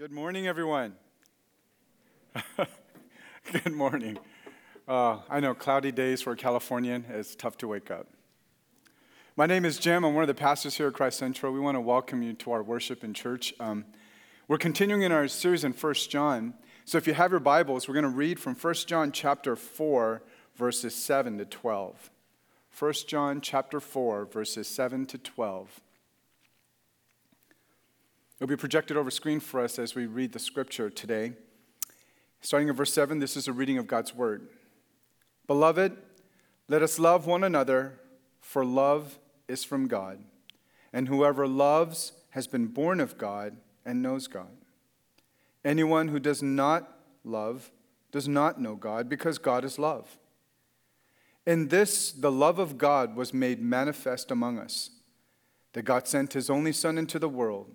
Good morning, everyone. Good morning. Uh, I know cloudy days for a Californian, it's tough to wake up. My name is Jim. I'm one of the pastors here at Christ Central. We want to welcome you to our worship in church. Um, we're continuing in our series in 1 John. So if you have your Bibles, we're going to read from 1 John chapter 4, verses 7 to 12. 1 John chapter 4, verses 7 to 12. It'll be projected over screen for us as we read the scripture today. Starting in verse 7, this is a reading of God's word. Beloved, let us love one another, for love is from God. And whoever loves has been born of God and knows God. Anyone who does not love does not know God, because God is love. In this, the love of God was made manifest among us, that God sent his only Son into the world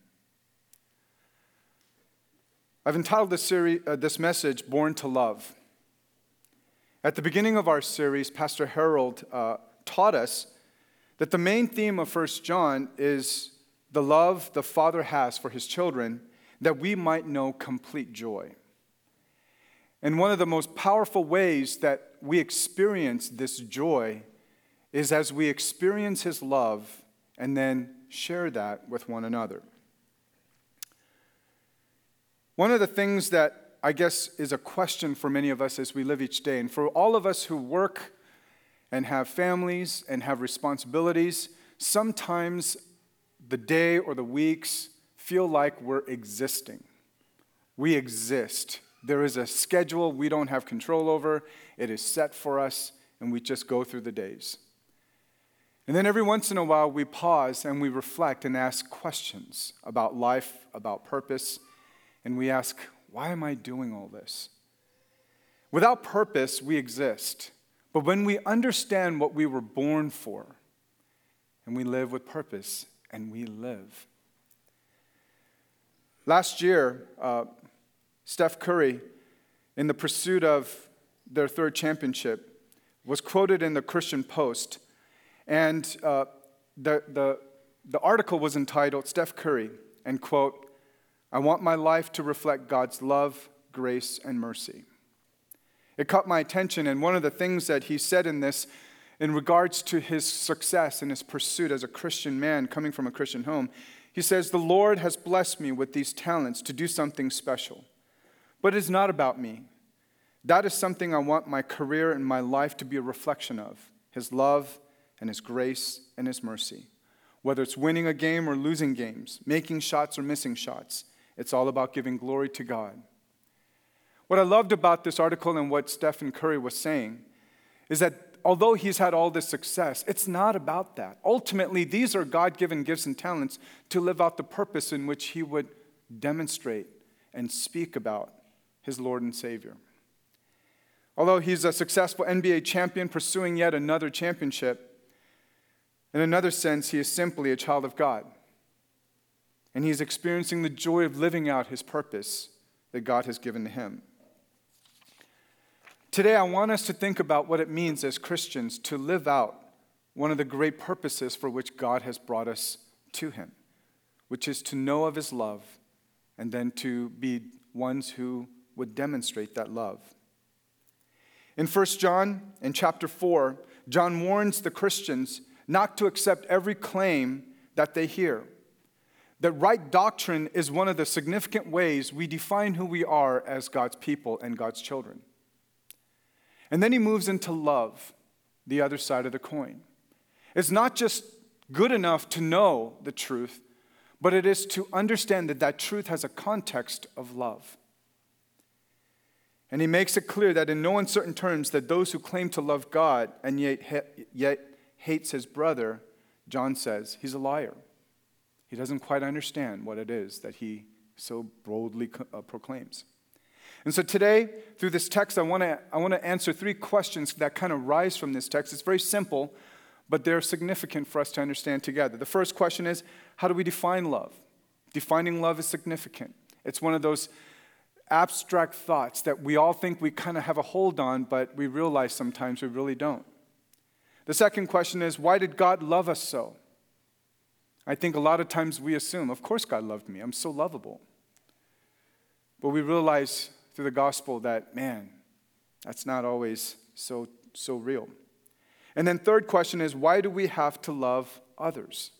I've entitled this, series, uh, this message, Born to Love. At the beginning of our series, Pastor Harold uh, taught us that the main theme of 1 John is the love the Father has for his children, that we might know complete joy. And one of the most powerful ways that we experience this joy is as we experience his love and then share that with one another. One of the things that I guess is a question for many of us as we live each day, and for all of us who work and have families and have responsibilities, sometimes the day or the weeks feel like we're existing. We exist. There is a schedule we don't have control over, it is set for us, and we just go through the days. And then every once in a while, we pause and we reflect and ask questions about life, about purpose and we ask, why am I doing all this? Without purpose, we exist. But when we understand what we were born for, and we live with purpose, and we live. Last year, uh, Steph Curry, in the pursuit of their third championship, was quoted in the Christian Post. And uh, the, the, the article was entitled Steph Curry, and quote, I want my life to reflect God's love, grace, and mercy. It caught my attention, and one of the things that he said in this, in regards to his success in his pursuit as a Christian man coming from a Christian home, he says, The Lord has blessed me with these talents to do something special. But it's not about me. That is something I want my career and my life to be a reflection of His love and His grace and His mercy. Whether it's winning a game or losing games, making shots or missing shots, it's all about giving glory to God. What I loved about this article and what Stephen Curry was saying is that although he's had all this success, it's not about that. Ultimately, these are God given gifts and talents to live out the purpose in which he would demonstrate and speak about his Lord and Savior. Although he's a successful NBA champion pursuing yet another championship, in another sense, he is simply a child of God and he's experiencing the joy of living out his purpose that God has given to him. Today, I want us to think about what it means as Christians to live out one of the great purposes for which God has brought us to him, which is to know of his love and then to be ones who would demonstrate that love. In 1 John, in chapter 4, John warns the Christians not to accept every claim that they hear that right doctrine is one of the significant ways we define who we are as God's people and God's children. And then he moves into love, the other side of the coin. It's not just good enough to know the truth, but it is to understand that that truth has a context of love. And he makes it clear that in no uncertain terms that those who claim to love God and yet, yet hates his brother, John says, he's a liar. He doesn't quite understand what it is that he so boldly uh, proclaims. And so today, through this text, I want to I want to answer three questions that kind of rise from this text. It's very simple, but they're significant for us to understand together. The first question is how do we define love? Defining love is significant. It's one of those abstract thoughts that we all think we kind of have a hold on, but we realize sometimes we really don't. The second question is why did God love us so? I think a lot of times we assume, of course, God loved me. I'm so lovable. But we realize through the gospel that, man, that's not always so, so real. And then, third question is why do we have to love others?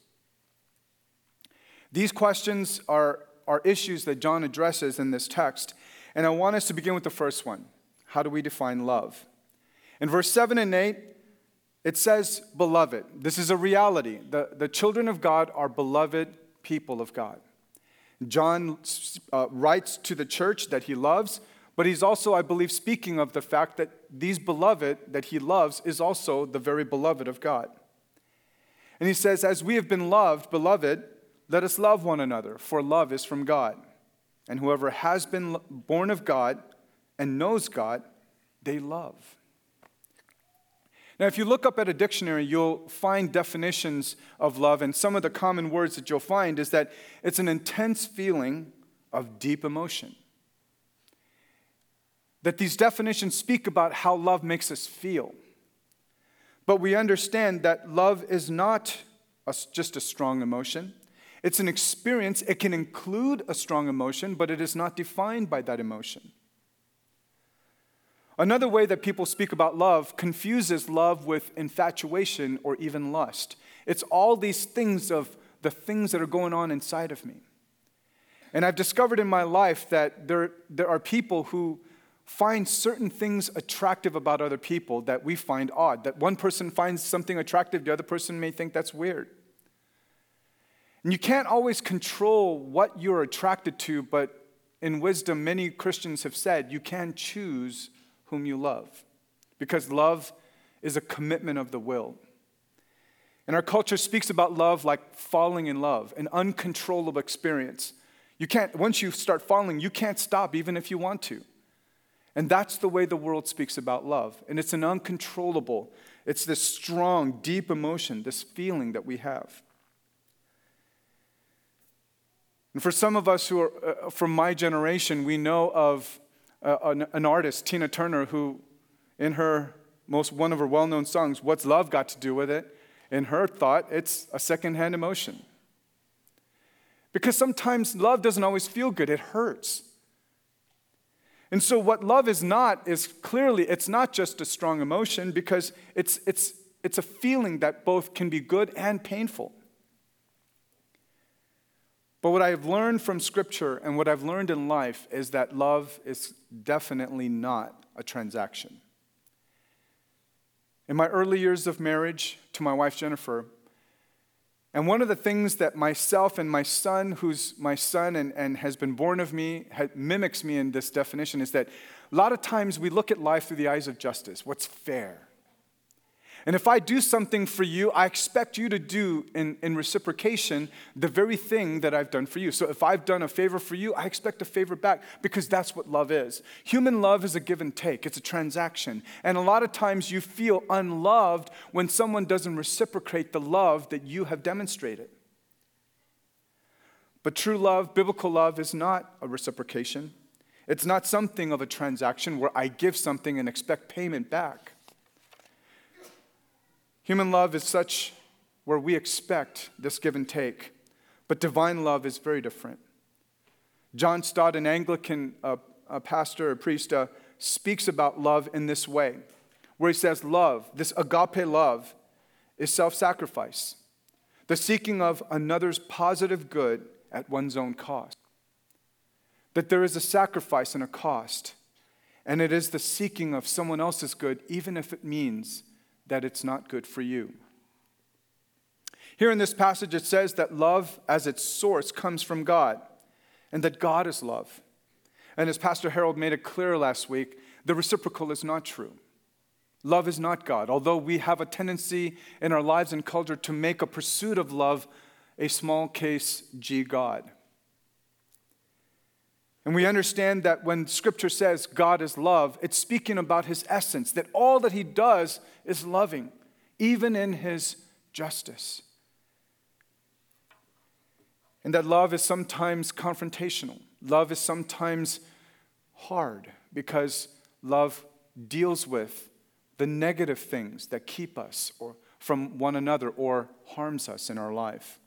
These questions are, are issues that John addresses in this text. And I want us to begin with the first one How do we define love? In verse 7 and 8, it says, Beloved. This is a reality. The, the children of God are beloved people of God. John uh, writes to the church that he loves, but he's also, I believe, speaking of the fact that these beloved that he loves is also the very beloved of God. And he says, As we have been loved, beloved, let us love one another, for love is from God. And whoever has been born of God and knows God, they love. Now, if you look up at a dictionary, you'll find definitions of love, and some of the common words that you'll find is that it's an intense feeling of deep emotion. That these definitions speak about how love makes us feel. But we understand that love is not a, just a strong emotion. It's an experience. It can include a strong emotion, but it is not defined by that emotion. Another way that people speak about love confuses love with infatuation or even lust. It's all these things of the things that are going on inside of me. And I've discovered in my life that there, there are people who find certain things attractive about other people that we find odd. That one person finds something attractive, the other person may think that's weird. And you can't always control what you're attracted to, but in wisdom, many Christians have said you can choose whom you love because love is a commitment of the will. And our culture speaks about love like falling in love, an uncontrollable experience. You can't, once you start falling, you can't stop even if you want to. And that's the way the world speaks about love. And it's an uncontrollable, it's this strong, deep emotion, this feeling that we have. And for some of us who are uh, from my generation, we know of uh, an, an, artist, Tina Turner, who, in her most one of her well known songs, What's Love Got to Do with It? In her thought, it's a secondhand emotion. Because sometimes love doesn't always feel good, it hurts. And so, what love is not is clearly, it's not just a strong emotion because it's, it's, it's a feeling that both can be good and painful. But what I've learned from Scripture and what I've learned in life is that love is definitely not a transaction. In my early years of marriage to my wife Jennifer, and one of the things that myself and my son, who's my son and, and has been born of me, mimics me in this definition, is that a lot of times we look at life through the eyes of justice what's fair? And if I do something for you, I expect you to do in, in reciprocation the very thing that I've done for you. So if I've done a favor for you, I expect a favor back because that's what love is. Human love is a give and take, it's a transaction. And a lot of times you feel unloved when someone doesn't reciprocate the love that you have demonstrated. But true love, biblical love, is not a reciprocation. It's not something of a transaction where I give something and expect payment back. Human love is such where we expect this give and take, but divine love is very different. John Stott, an Anglican uh, a pastor, a priest, uh, speaks about love in this way, where he says, Love, this agape love, is self sacrifice, the seeking of another's positive good at one's own cost. That there is a sacrifice and a cost, and it is the seeking of someone else's good, even if it means that it's not good for you. Here in this passage, it says that love as its source comes from God and that God is love. And as Pastor Harold made it clear last week, the reciprocal is not true. Love is not God, although we have a tendency in our lives and culture to make a pursuit of love a small case G God. And we understand that when Scripture says God is love, it's speaking about His essence, that all that He does is loving, even in His justice. And that love is sometimes confrontational. Love is sometimes hard because love deals with the negative things that keep us or from one another or harms us in our life.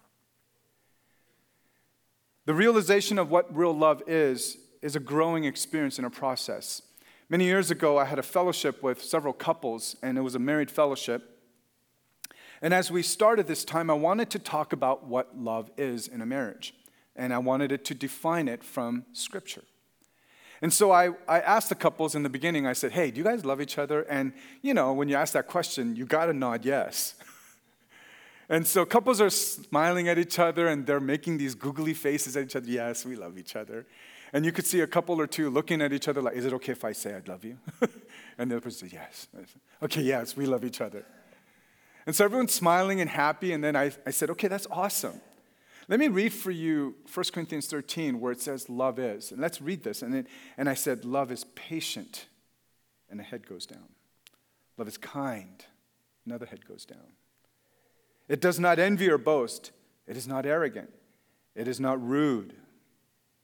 The realization of what real love is is a growing experience and a process. Many years ago, I had a fellowship with several couples, and it was a married fellowship. And as we started this time, I wanted to talk about what love is in a marriage, and I wanted it to define it from Scripture. And so I, I asked the couples in the beginning, I said, hey, do you guys love each other? And, you know, when you ask that question, you got to nod yes. and so couples are smiling at each other and they're making these googly faces at each other. Yes, we love each other. And you could see a couple or two looking at each other like, is it okay if I say I love you? and the other person said, yes. Okay, yes, we love each other. And so everyone's smiling and happy. And then I, I said, okay, that's awesome. Let me read for you 1 Corinthians 13, where it says love is. And let's read this. And, then, and I said, love is patient, and the head goes down. Love is kind, another head goes down. It does not envy or boast. It is not arrogant. It is not rude.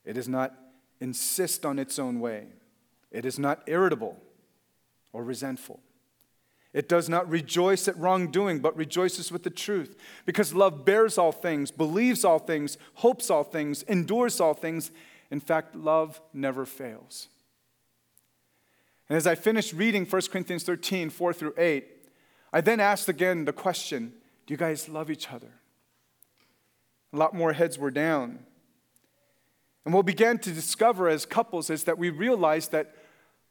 It does not insist on its own way. It is not irritable or resentful. It does not rejoice at wrongdoing, but rejoices with the truth. Because love bears all things, believes all things, hopes all things, endures all things. In fact, love never fails. And as I finished reading 1 Corinthians 13, 4 through 8, I then asked again the question Do you guys love each other? A lot more heads were down. And what we began to discover as couples is that we realized that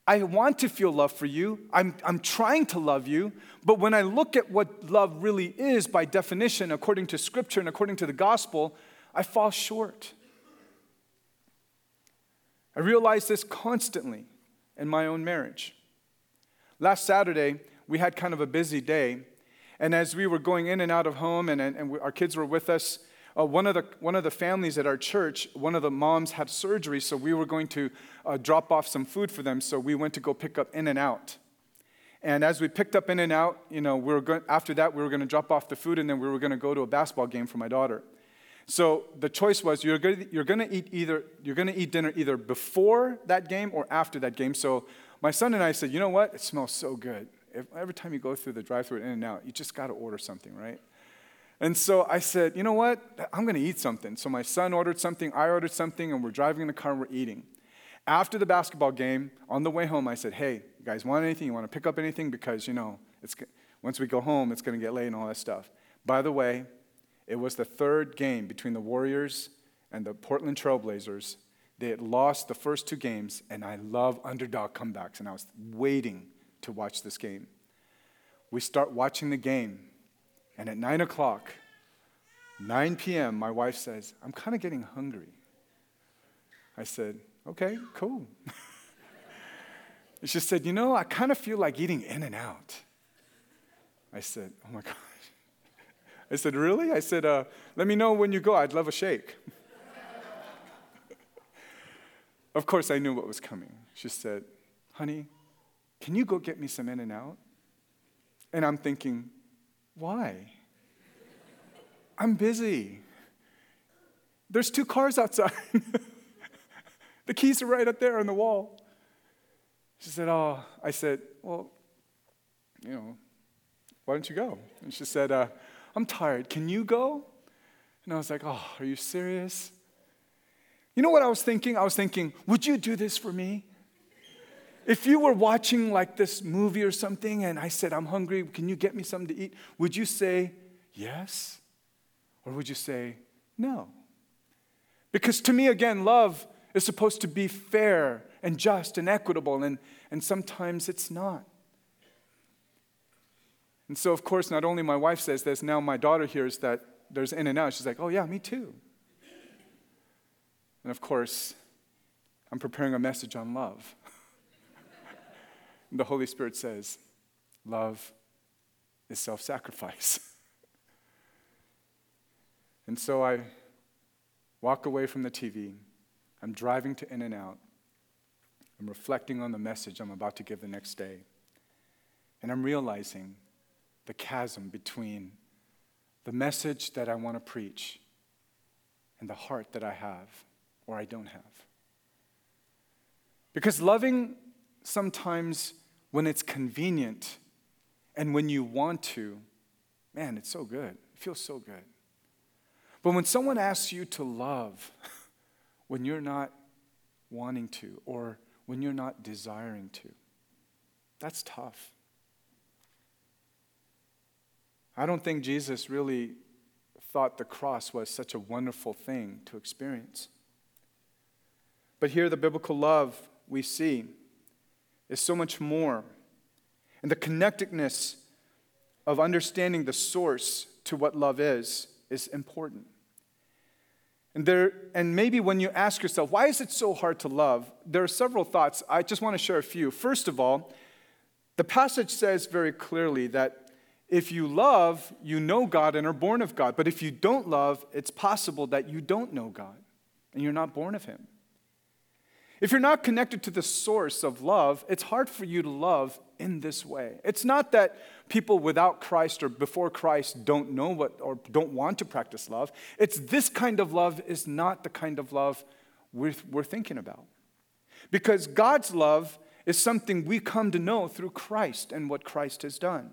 I want to feel love for you. I'm, I'm trying to love you. But when I look at what love really is by definition, according to scripture and according to the gospel, I fall short. I realize this constantly in my own marriage. Last Saturday, we had kind of a busy day. And as we were going in and out of home, and, and we, our kids were with us, uh, one, of the, one of the families at our church, one of the moms had surgery, so we were going to uh, drop off some food for them. So we went to go pick up In and Out. And as we picked up In and Out, you know, we were going, after that, we were going to drop off the food and then we were going to go to a basketball game for my daughter. So the choice was you're going you're to eat either you're going to eat dinner either before that game or after that game. So my son and I said, you know what? It smells so good. Every time you go through the drive-through In and Out, you just got to order something, right? And so I said, you know what? I'm going to eat something. So my son ordered something, I ordered something, and we're driving in the car and we're eating. After the basketball game, on the way home, I said, hey, you guys want anything? You want to pick up anything? Because, you know, it's, once we go home, it's going to get late and all that stuff. By the way, it was the third game between the Warriors and the Portland Trailblazers. They had lost the first two games, and I love underdog comebacks, and I was waiting to watch this game. We start watching the game, and at 9 o'clock, 9 p.m., my wife says, I'm kind of getting hungry. I said, Okay, cool. she said, You know, I kind of feel like eating In and Out. I said, Oh my gosh. I said, Really? I said, uh, Let me know when you go. I'd love a shake. of course, I knew what was coming. She said, Honey, can you go get me some In and Out? And I'm thinking, why? I'm busy. There's two cars outside. the keys are right up there on the wall. She said, Oh, I said, Well, you know, why don't you go? And she said, uh, I'm tired. Can you go? And I was like, Oh, are you serious? You know what I was thinking? I was thinking, Would you do this for me? If you were watching like this movie or something and I said, I'm hungry, can you get me something to eat? Would you say yes? Or would you say no? Because to me, again, love is supposed to be fair and just and equitable, and, and sometimes it's not. And so, of course, not only my wife says this, now my daughter hears that there's in and out. She's like, oh, yeah, me too. And of course, I'm preparing a message on love the Holy Spirit says, love is self sacrifice. and so I walk away from the TV, I'm driving to In N Out. I'm reflecting on the message I'm about to give the next day. And I'm realizing the chasm between the message that I want to preach and the heart that I have or I don't have. Because loving sometimes when it's convenient and when you want to, man, it's so good. It feels so good. But when someone asks you to love when you're not wanting to or when you're not desiring to, that's tough. I don't think Jesus really thought the cross was such a wonderful thing to experience. But here, the biblical love we see is so much more. And the connectedness of understanding the source to what love is is important. And, there, and maybe when you ask yourself, why is it so hard to love? There are several thoughts. I just want to share a few. First of all, the passage says very clearly that if you love, you know God and are born of God. But if you don't love, it's possible that you don't know God and you're not born of Him. If you're not connected to the source of love, it's hard for you to love in this way. It's not that people without Christ or before Christ don't know what or don't want to practice love. It's this kind of love is not the kind of love we're, we're thinking about. Because God's love is something we come to know through Christ and what Christ has done.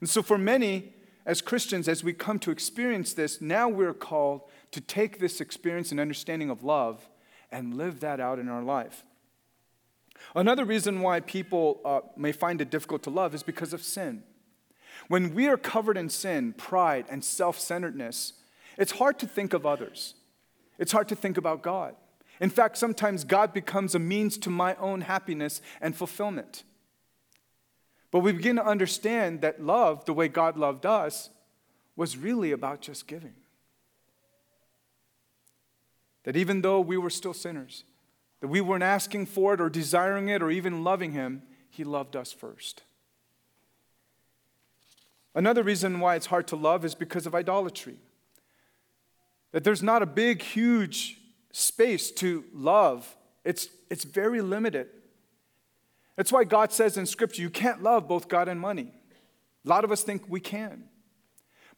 And so, for many, as Christians, as we come to experience this, now we're called to take this experience and understanding of love and live that out in our life. Another reason why people uh, may find it difficult to love is because of sin. When we are covered in sin, pride, and self centeredness, it's hard to think of others. It's hard to think about God. In fact, sometimes God becomes a means to my own happiness and fulfillment. But we begin to understand that love, the way God loved us, was really about just giving. That even though we were still sinners, that we weren't asking for it or desiring it or even loving Him, He loved us first. Another reason why it's hard to love is because of idolatry. That there's not a big, huge space to love, it's, it's very limited. That's why God says in Scripture, you can't love both God and money. A lot of us think we can.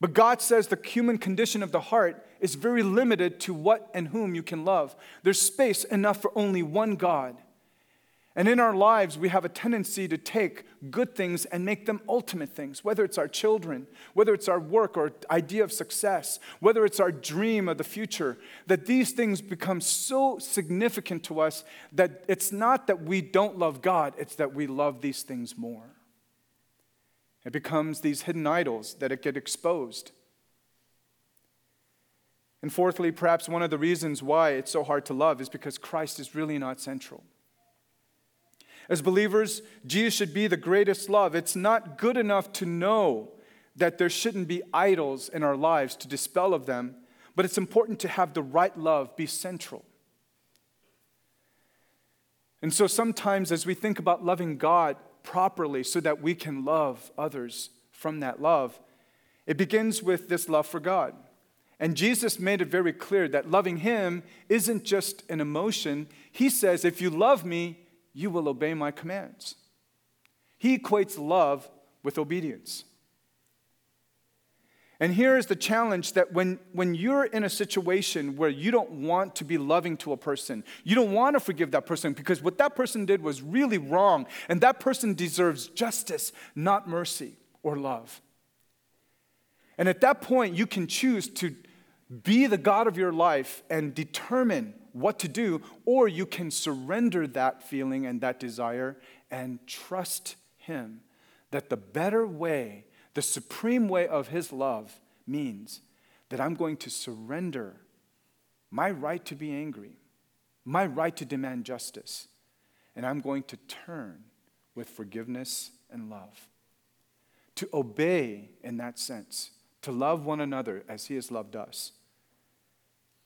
But God says the human condition of the heart is very limited to what and whom you can love. There's space enough for only one God. And in our lives, we have a tendency to take good things and make them ultimate things, whether it's our children, whether it's our work or idea of success, whether it's our dream of the future, that these things become so significant to us that it's not that we don't love God, it's that we love these things more. It becomes these hidden idols that it get exposed. And fourthly, perhaps one of the reasons why it's so hard to love is because Christ is really not central. As believers, Jesus should be the greatest love. It's not good enough to know that there shouldn't be idols in our lives to dispel of them, but it's important to have the right love be central. And so sometimes as we think about loving God, properly so that we can love others from that love, it begins with this love for God. And Jesus made it very clear that loving Him isn't just an emotion. He says, if you love me, you will obey my commands. He equates love with obedience. And here is the challenge that when, when you're in a situation where you don't want to be loving to a person, you don't want to forgive that person because what that person did was really wrong, and that person deserves justice, not mercy or love. And at that point, you can choose to be the God of your life and determine what to do, or you can surrender that feeling and that desire and trust Him that the better way the supreme way of His love means that I'm going to surrender my right to be angry, my right to demand justice, and I'm going to turn with forgiveness and love. To obey in that sense, to love one another as He has loved us,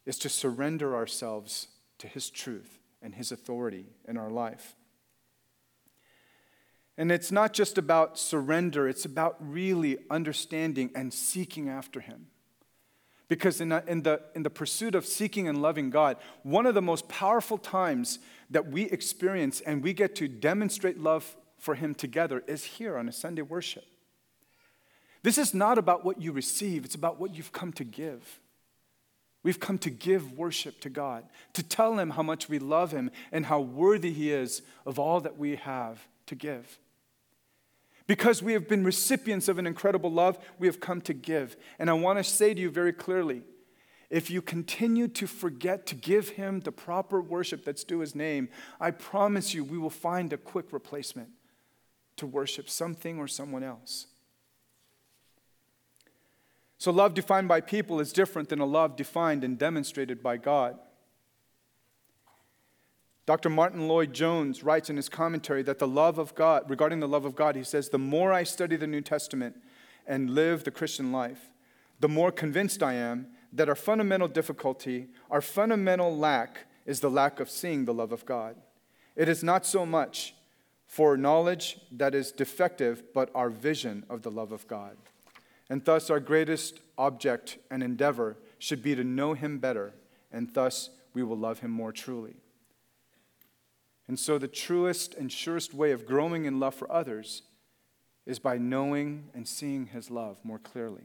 is to surrender ourselves to His truth and His authority in our life. And it's not just about surrender, it's about really understanding and seeking after Him. Because in, in, the, in the pursuit of seeking and loving God, one of the most powerful times that we experience and we get to demonstrate love for Him together is here on a Sunday worship. This is not about what you receive, it's about what you've come to give. We've come to give worship to God, to tell Him how much we love Him and how worthy He is of all that we have to give. Because we have been recipients of an incredible love, we have come to give. And I want to say to you very clearly if you continue to forget to give Him the proper worship that's due His name, I promise you we will find a quick replacement to worship something or someone else. So, love defined by people is different than a love defined and demonstrated by God. Dr. Martyn Lloyd-Jones writes in his commentary that the love of God, regarding the love of God, he says, The more I study the New Testament and live the Christian life, the more convinced I am that our fundamental difficulty, our fundamental lack, is the lack of seeing the love of God. It is not so much for knowledge that is defective, but our vision of the love of God. And thus, our greatest object and endeavor should be to know Him better, and thus we will love Him more truly. And so, the truest and surest way of growing in love for others is by knowing and seeing His love more clearly.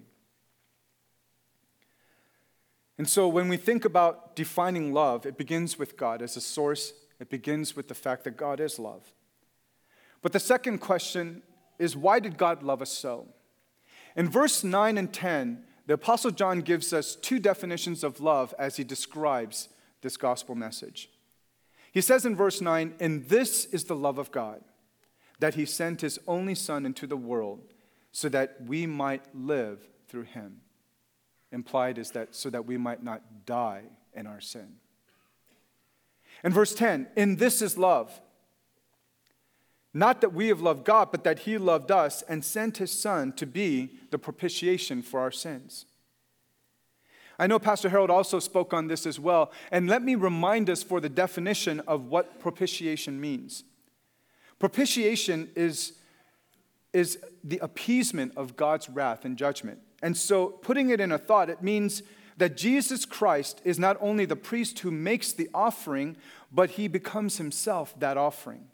And so, when we think about defining love, it begins with God as a source, it begins with the fact that God is love. But the second question is why did God love us so? In verse 9 and 10, the Apostle John gives us two definitions of love as he describes this gospel message. He says in verse 9, And this is the love of God, that he sent his only Son into the world so that we might live through him. Implied is that so that we might not die in our sin. In verse 10, In this is love not that we have loved God, but that He loved us and sent His Son to be the propitiation for our sins. I know Pastor Harold also spoke on this as well, and let me remind us for the definition of what propitiation means. Propitiation is, is the appeasement of God's wrath and judgment. And so, putting it in a thought, it means that Jesus Christ is not only the priest who makes the offering, but he becomes himself that offering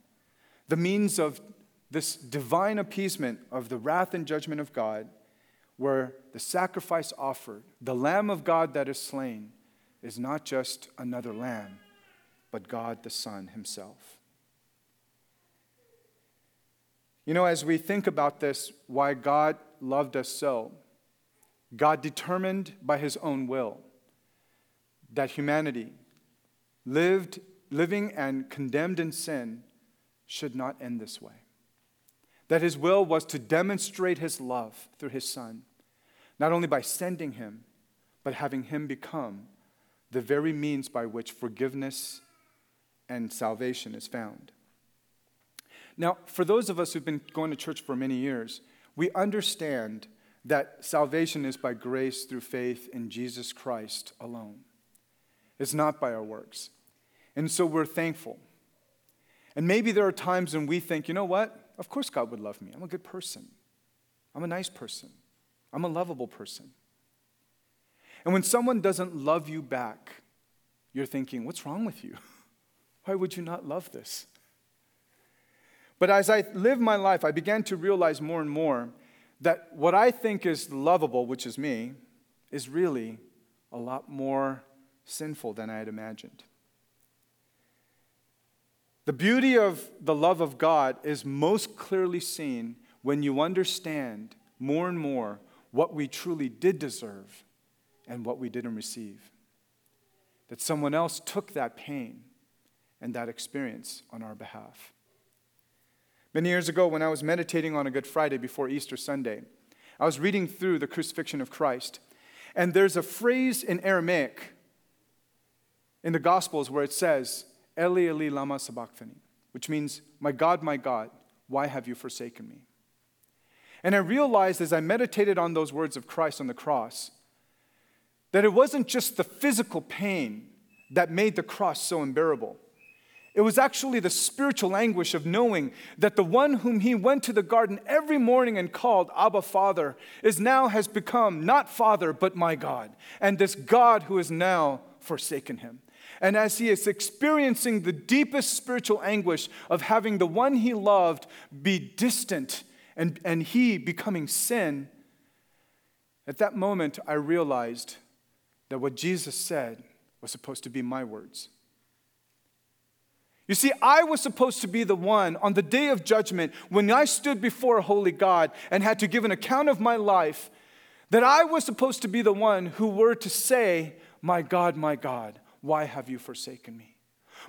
the means of this divine appeasement of the wrath and judgment of God, where the sacrifice offered, the Lamb of God that is slain, is not just another lamb, but God the Son Himself. You know, as we think about this, why God loved us so, God determined by His own will that humanity lived, living and condemned in sin, should not end this way. That his will was to demonstrate his love through his son, not only by sending him, but having him become the very means by which forgiveness and salvation is found. Now, for those of us who've been going to church for many years, we understand that salvation is by grace through faith in Jesus Christ alone. It's not by our works. And so we're thankful and maybe there are times when we think, you know what? Of course God would love me. I'm a good person. I'm a nice person. I'm a lovable person. And when someone doesn't love you back, you're thinking, what's wrong with you? Why would you not love this? But as I lived my life, I began to realize more and more that what I think is lovable, which is me, is really a lot more sinful than I had imagined. The beauty of the love of God is most clearly seen when you understand more and more what we truly did deserve and what we didn't receive. That someone else took that pain and that experience on our behalf. Many years ago, when I was meditating on a Good Friday before Easter Sunday, I was reading through the crucifixion of Christ, and there's a phrase in Aramaic in the Gospels where it says, Eli, Eli, lama sabachthani, which means, My God, my God, why have you forsaken me? And I realized as I meditated on those words of Christ on the cross that it wasn't just the physical pain that made the cross so unbearable. It was actually the spiritual anguish of knowing that the one whom he went to the garden every morning and called Abba Father is now has become not Father, but my God. And this God who has now forsaken him. And as he is experiencing the deepest spiritual anguish of having the one he loved be distant and, and he becoming sin, at that moment I realized that what Jesus said was supposed to be my words. You see, I was supposed to be the one on the day of judgment when I stood before a holy God and had to give an account of my life, that I was supposed to be the one who were to say, My God, my God, why have you forsaken me?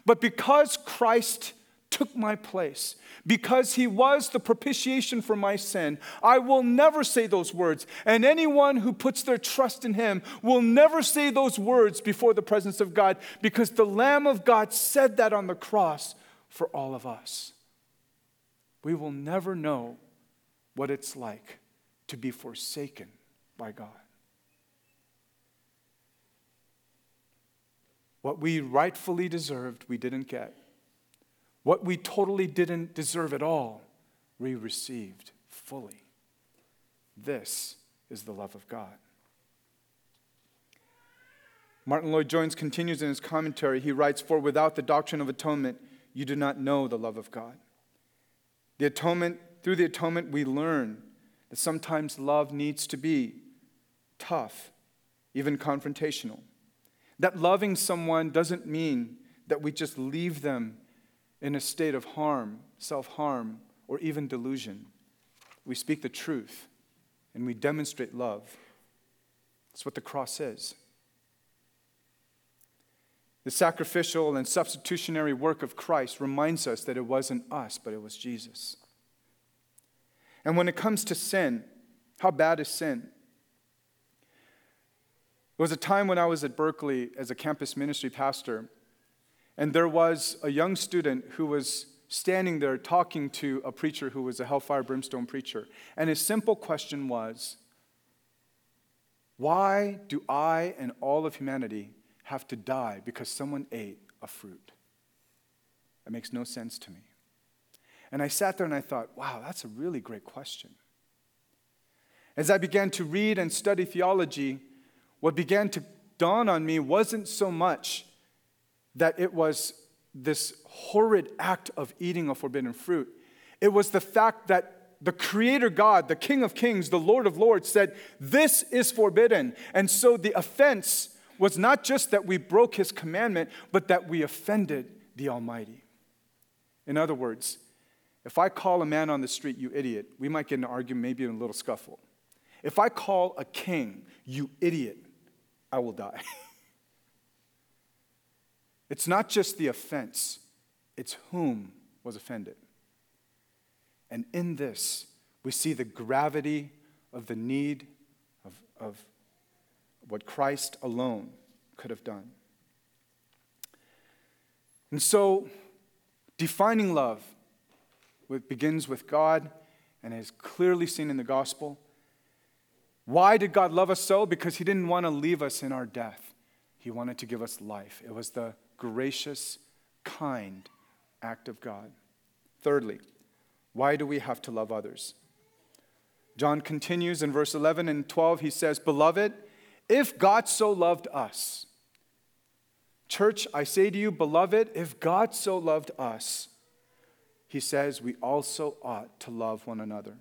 But because Christ took my place, because he was the propitiation for my sin, I will never say those words. And anyone who puts their trust in him will never say those words before the presence of God, because the Lamb of God said that on the cross for all of us. We will never know what it's like to be forsaken by God. What we rightfully deserved, we didn't get. What we totally didn't deserve at all, we received fully. This is the love of God. Martyn Lloyd-Jones continues in his commentary. He writes, For without the doctrine of atonement, you do not know the love of God. The atonement, through the atonement, we learn that sometimes love needs to be tough, even confrontational. That loving someone doesn't mean that we just leave them in a state of harm, self harm, or even delusion. We speak the truth and we demonstrate love. That's what the cross is. The sacrificial and substitutionary work of Christ reminds us that it wasn't us, but it was Jesus. And when it comes to sin, how bad is sin? It was a time when I was at Berkeley as a campus ministry pastor, and there was a young student who was standing there talking to a preacher who was a hellfire brimstone preacher. And his simple question was Why do I and all of humanity have to die because someone ate a fruit? That makes no sense to me. And I sat there and I thought, wow, that's a really great question. As I began to read and study theology, what began to dawn on me wasn't so much that it was this horrid act of eating a forbidden fruit, it was the fact that the Creator God, the King of Kings, the Lord of Lords, said, This is forbidden. And so the offense was not just that we broke His commandment, but that we offended the Almighty. In other words, if I call a man on the street, you idiot, we might get an argument, maybe in a little scuffle. If I call a king, you idiot, I will die. it's not just the offense, it's whom was offended. And in this, we see the gravity of the need of, of what Christ alone could have done. And so, defining love begins with God and is clearly seen in the gospel. Why did God love us so? Because He didn't want to leave us in our death. He wanted to give us life. It was the gracious, kind act of God. Thirdly, why do we have to love others? John continues in verse 11 and 12. He says, Beloved, if God so loved us, church, I say to you, beloved, if God so loved us, he says we also ought to love one another.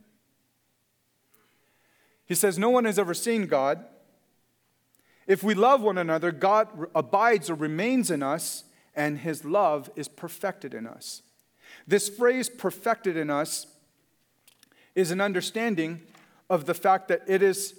He says, No one has ever seen God. If we love one another, God abides or remains in us, and his love is perfected in us. This phrase, perfected in us, is an understanding of the fact that it is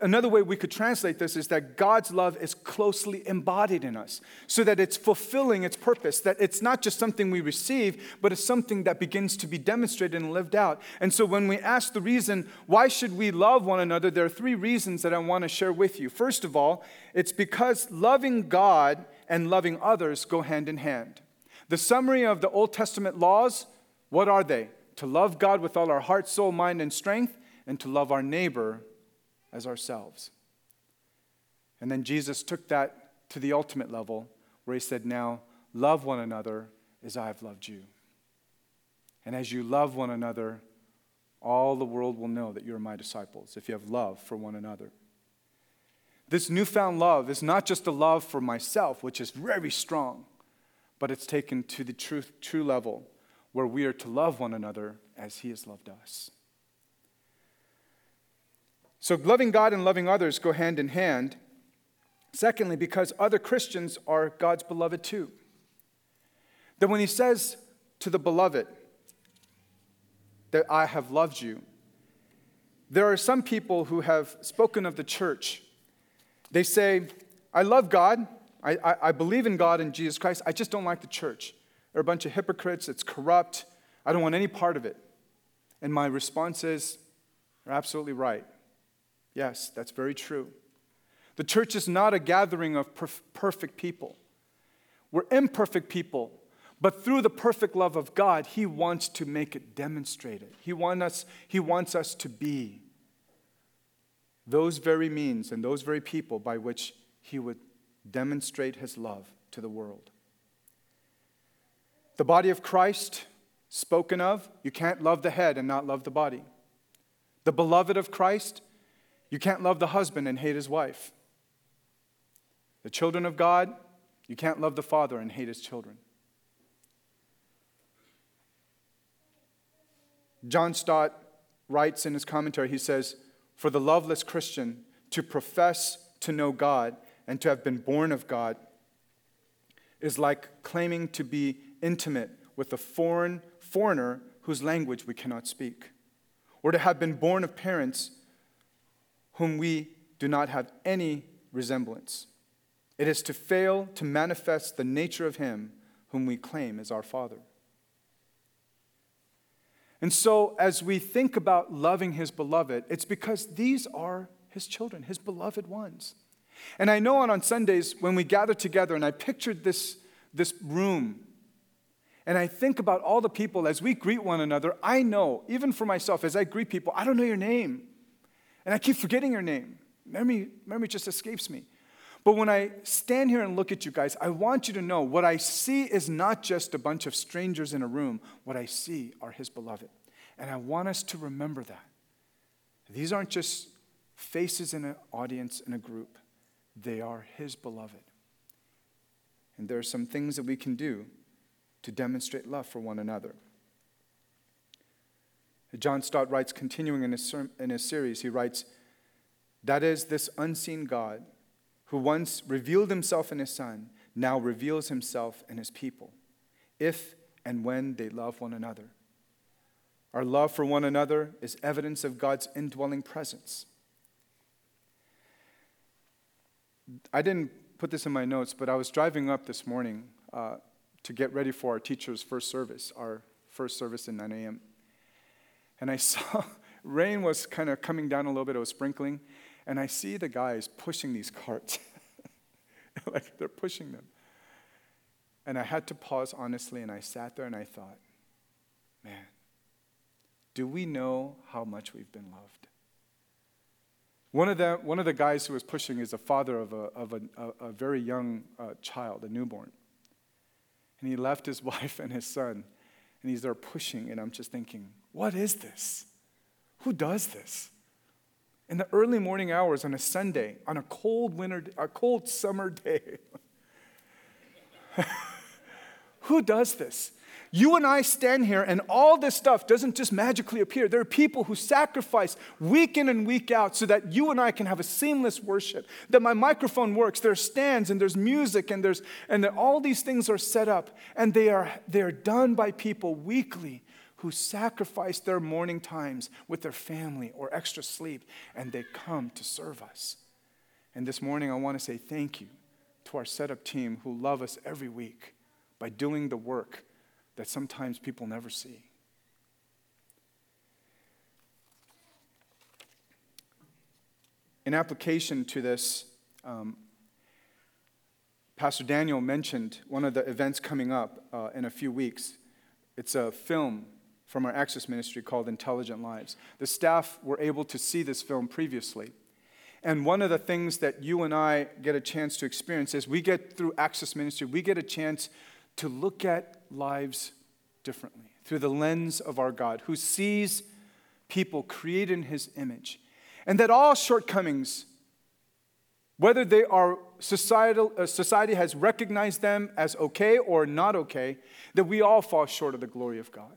another way we could translate this is that God's love is closely embodied in us so that it's fulfilling its purpose, that it's not just something we receive, but it's something that begins to be demonstrated and lived out. And so when we ask the reason, why should we love one another, there are three reasons that I want to share with you. First of all, it's because loving God and loving others go hand in hand. The summary of the Old Testament laws, what are they? To love God with all our heart, soul, mind, and strength, and to love our neighbor as ourselves. And then Jesus took that to the ultimate level where he said, Now love one another as I have loved you. And as you love one another, all the world will know that you're my disciples if you have love for one another. This newfound love is not just a love for myself, which is very strong, but it's taken to the true, true level where we are to love one another as He has loved us. So, loving God and loving others go hand in hand. Secondly, because other Christians are God's beloved too. That when He says to the beloved, that I have loved you, there are some people who have spoken of the church. They say, I love God, I, I, I believe in God and Jesus Christ, I just don't like the church. They're a bunch of hypocrites, it's corrupt, I don't want any part of it. And my response is, You're absolutely right. Yes, that's very true. The church is not a gathering of perf- perfect people. We're imperfect people, but through the perfect love of God, He wants to make it demonstrated. He, want us, he wants us to be those very means and those very people by which He would demonstrate His love to the world. The body of Christ, spoken of, you can't love the head and not love the body. The beloved of Christ, you can't love the husband and hate his wife. The children of God, you can't love the father and hate his children. John Stott writes in his commentary, he says, For the loveless Christian to profess to know God and to have been born of God is like claiming to be intimate with a foreign foreigner whose language we cannot speak, or to have been born of parents whom we do not have any resemblance. It is to fail to manifest the nature of him whom we claim as our Father. And so, as we think about loving his beloved, it's because these are his children, his beloved ones. And I know on, Sundays when we gather together, and I pictured this, this room and I think about all the people as we greet one another, I know, even for myself, as I greet people, I don't know your name. And I keep forgetting your name. Memory, memory just escapes me. But when I stand here and look at you guys, I want you to know what I see is not just a bunch of strangers in a room. What I see are His beloved. And I want us to remember that. These aren't just faces in an audience in a group, they are His beloved. And there are some things that we can do to demonstrate love for one another. John Stott writes, continuing in his, in his series, he writes, That is, this unseen God, who once revealed himself in his Son, now reveals himself in his people, if and when they love one another. Our love for one another is evidence of God's indwelling presence. I didn't put this in my notes, but I was driving up this morning uh, to get ready for our teacher's first service, our first service at 9 a.m. And I saw rain was kind of coming down a little bit, it was sprinkling, and I see the guys pushing these carts. like they're pushing them. And I had to pause honestly, and I sat there and I thought, man, do we know how much we've been loved? One of the, one of the guys who was pushing is the father of a, of a, a, a very young uh, child, a newborn. And he left his wife and his son, and he's there pushing. And I'm just thinking, what is this? Who does this? In the early morning hours on a Sunday, on a cold winter, a cold summer day. Who does this? You and I stand here, and all this stuff doesn't just magically appear. There are people who sacrifice week in and week out so that you and I can have a seamless worship, that my microphone works. There are stands, and there's music, and, there's, and all these things are set up, and they are, they are done by people weekly who sacrifice their morning times with their family or extra sleep, and they come to serve us. And this morning, I want to say thank you to our setup team who love us every week by doing the work that sometimes people never see. In application to this, um, Pastor Daniel mentioned one of the events coming up uh, in a few weeks. It's a film from our Access Ministry called Intelligent Lives. The staff were able to see this film previously. And one of the things that you and I get a chance to experience is we get through Access Ministry, we get a chance to look at lives differently through the lens of our God who sees people created in his image. And that all shortcomings, whether they are societal, uh, society has recognized them as okay or not okay, that we all fall short of the glory of God.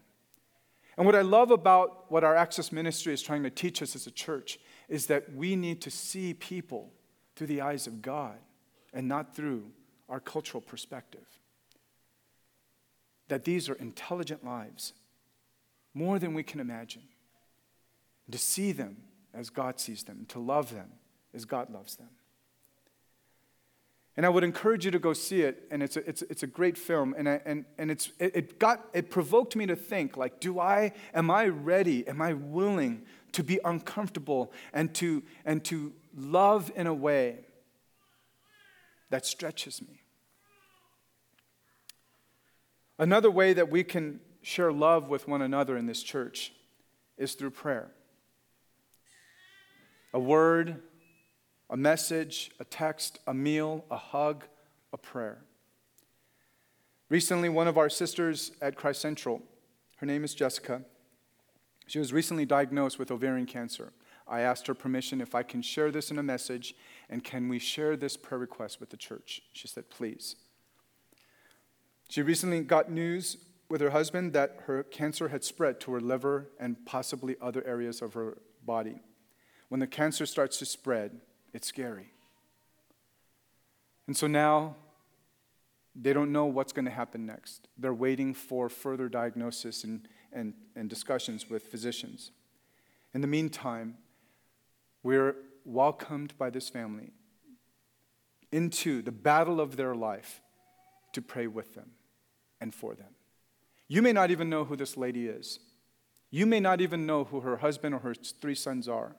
And what I love about what our Access Ministry is trying to teach us as a church is that we need to see people through the eyes of God and not through our cultural perspective. That these are intelligent lives, more than we can imagine. to see them as God sees them, to love them as God loves them. And I would encourage you to go see it. And it's a, it's, it's a great film. And, I, and, and it's, it, it, got, it provoked me to think, like, do I, am I ready? Am I willing to be uncomfortable and to, and to love in a way that stretches me? Another way that we can share love with one another in this church is through prayer. A word, a message, a text, a meal, a hug, a prayer. Recently, one of our sisters at Christ Central, her name is Jessica, she was recently diagnosed with ovarian cancer. I asked her permission if I can share this in a message and can we share this prayer request with the church? She said, please. She recently got news with her husband that her cancer had spread to her liver and possibly other areas of her body. When the cancer starts to spread, it's scary. And so now they don't know what's going to happen next. They're waiting for further diagnosis and, and, and discussions with physicians. In the meantime, we're welcomed by this family into the battle of their life to pray with them and for them. You may not even know who this lady is. You may not even know who her husband or her three sons are.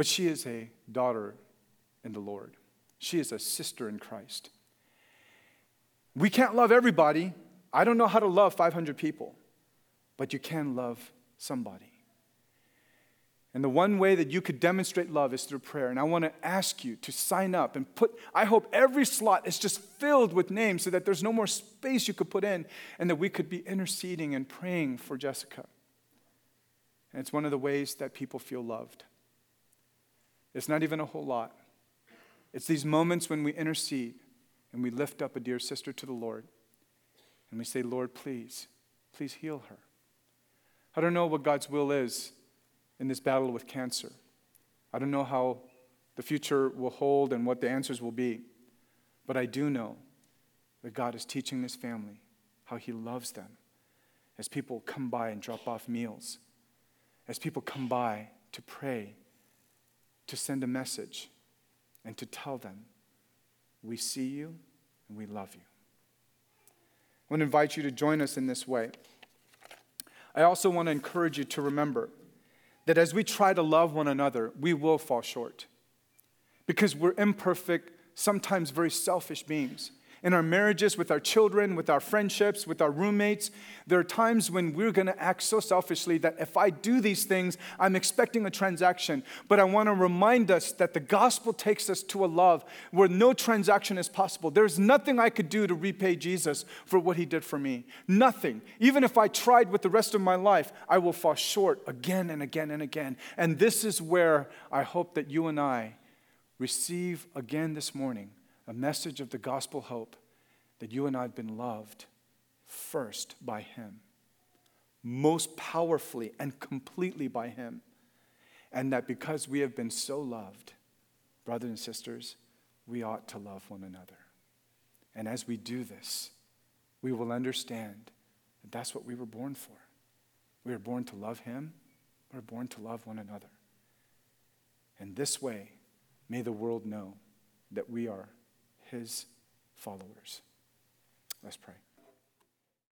But she is a daughter in the Lord, she is a sister in Christ. We can't love everybody. I don't know how to love 500 people, but you can love somebody. And the one way that you could demonstrate love is through prayer. And I want to ask you to sign up and put, I hope every slot is just filled with names so that there's no more space you could put in and that we could be interceding and praying for Jessica. And it's one of the ways that people feel loved. It's not even a whole lot. It's these moments when we intercede and we lift up a dear sister to the Lord and we say, Lord, please, please heal her. I don't know what God's will is in this battle with cancer. I don't know how the future will hold and what the answers will be. But I do know that God is teaching this family how He loves them as people come by and drop off meals, as people come by to pray to send a message and to tell them, we see you and we love you. I want to invite you to join us in this way. I also want to encourage you to remember that as we try to love one another, we will fall short because we're imperfect, sometimes very selfish beings in our marriages, with our children, with our friendships, with our roommates. There are times when we're going to act so selfishly that if I do these things, I'm expecting a transaction. But I want to remind us that the gospel takes us to a love where no transaction is possible. There's nothing I could do to repay Jesus for what he did for me. Nothing. Even if I tried with the rest of my life, I will fall short again and again and again. And this is where I hope that you and I receive again this morning a message of the gospel hope that you and I have been loved first by Him, most powerfully and completely by Him. And that because we have been so loved, brothers and sisters, we ought to love one another. And as we do this, we will understand that that's what we were born for. We were born to love Him, we were born to love one another. And this way, may the world know that we are his followers. Let's pray.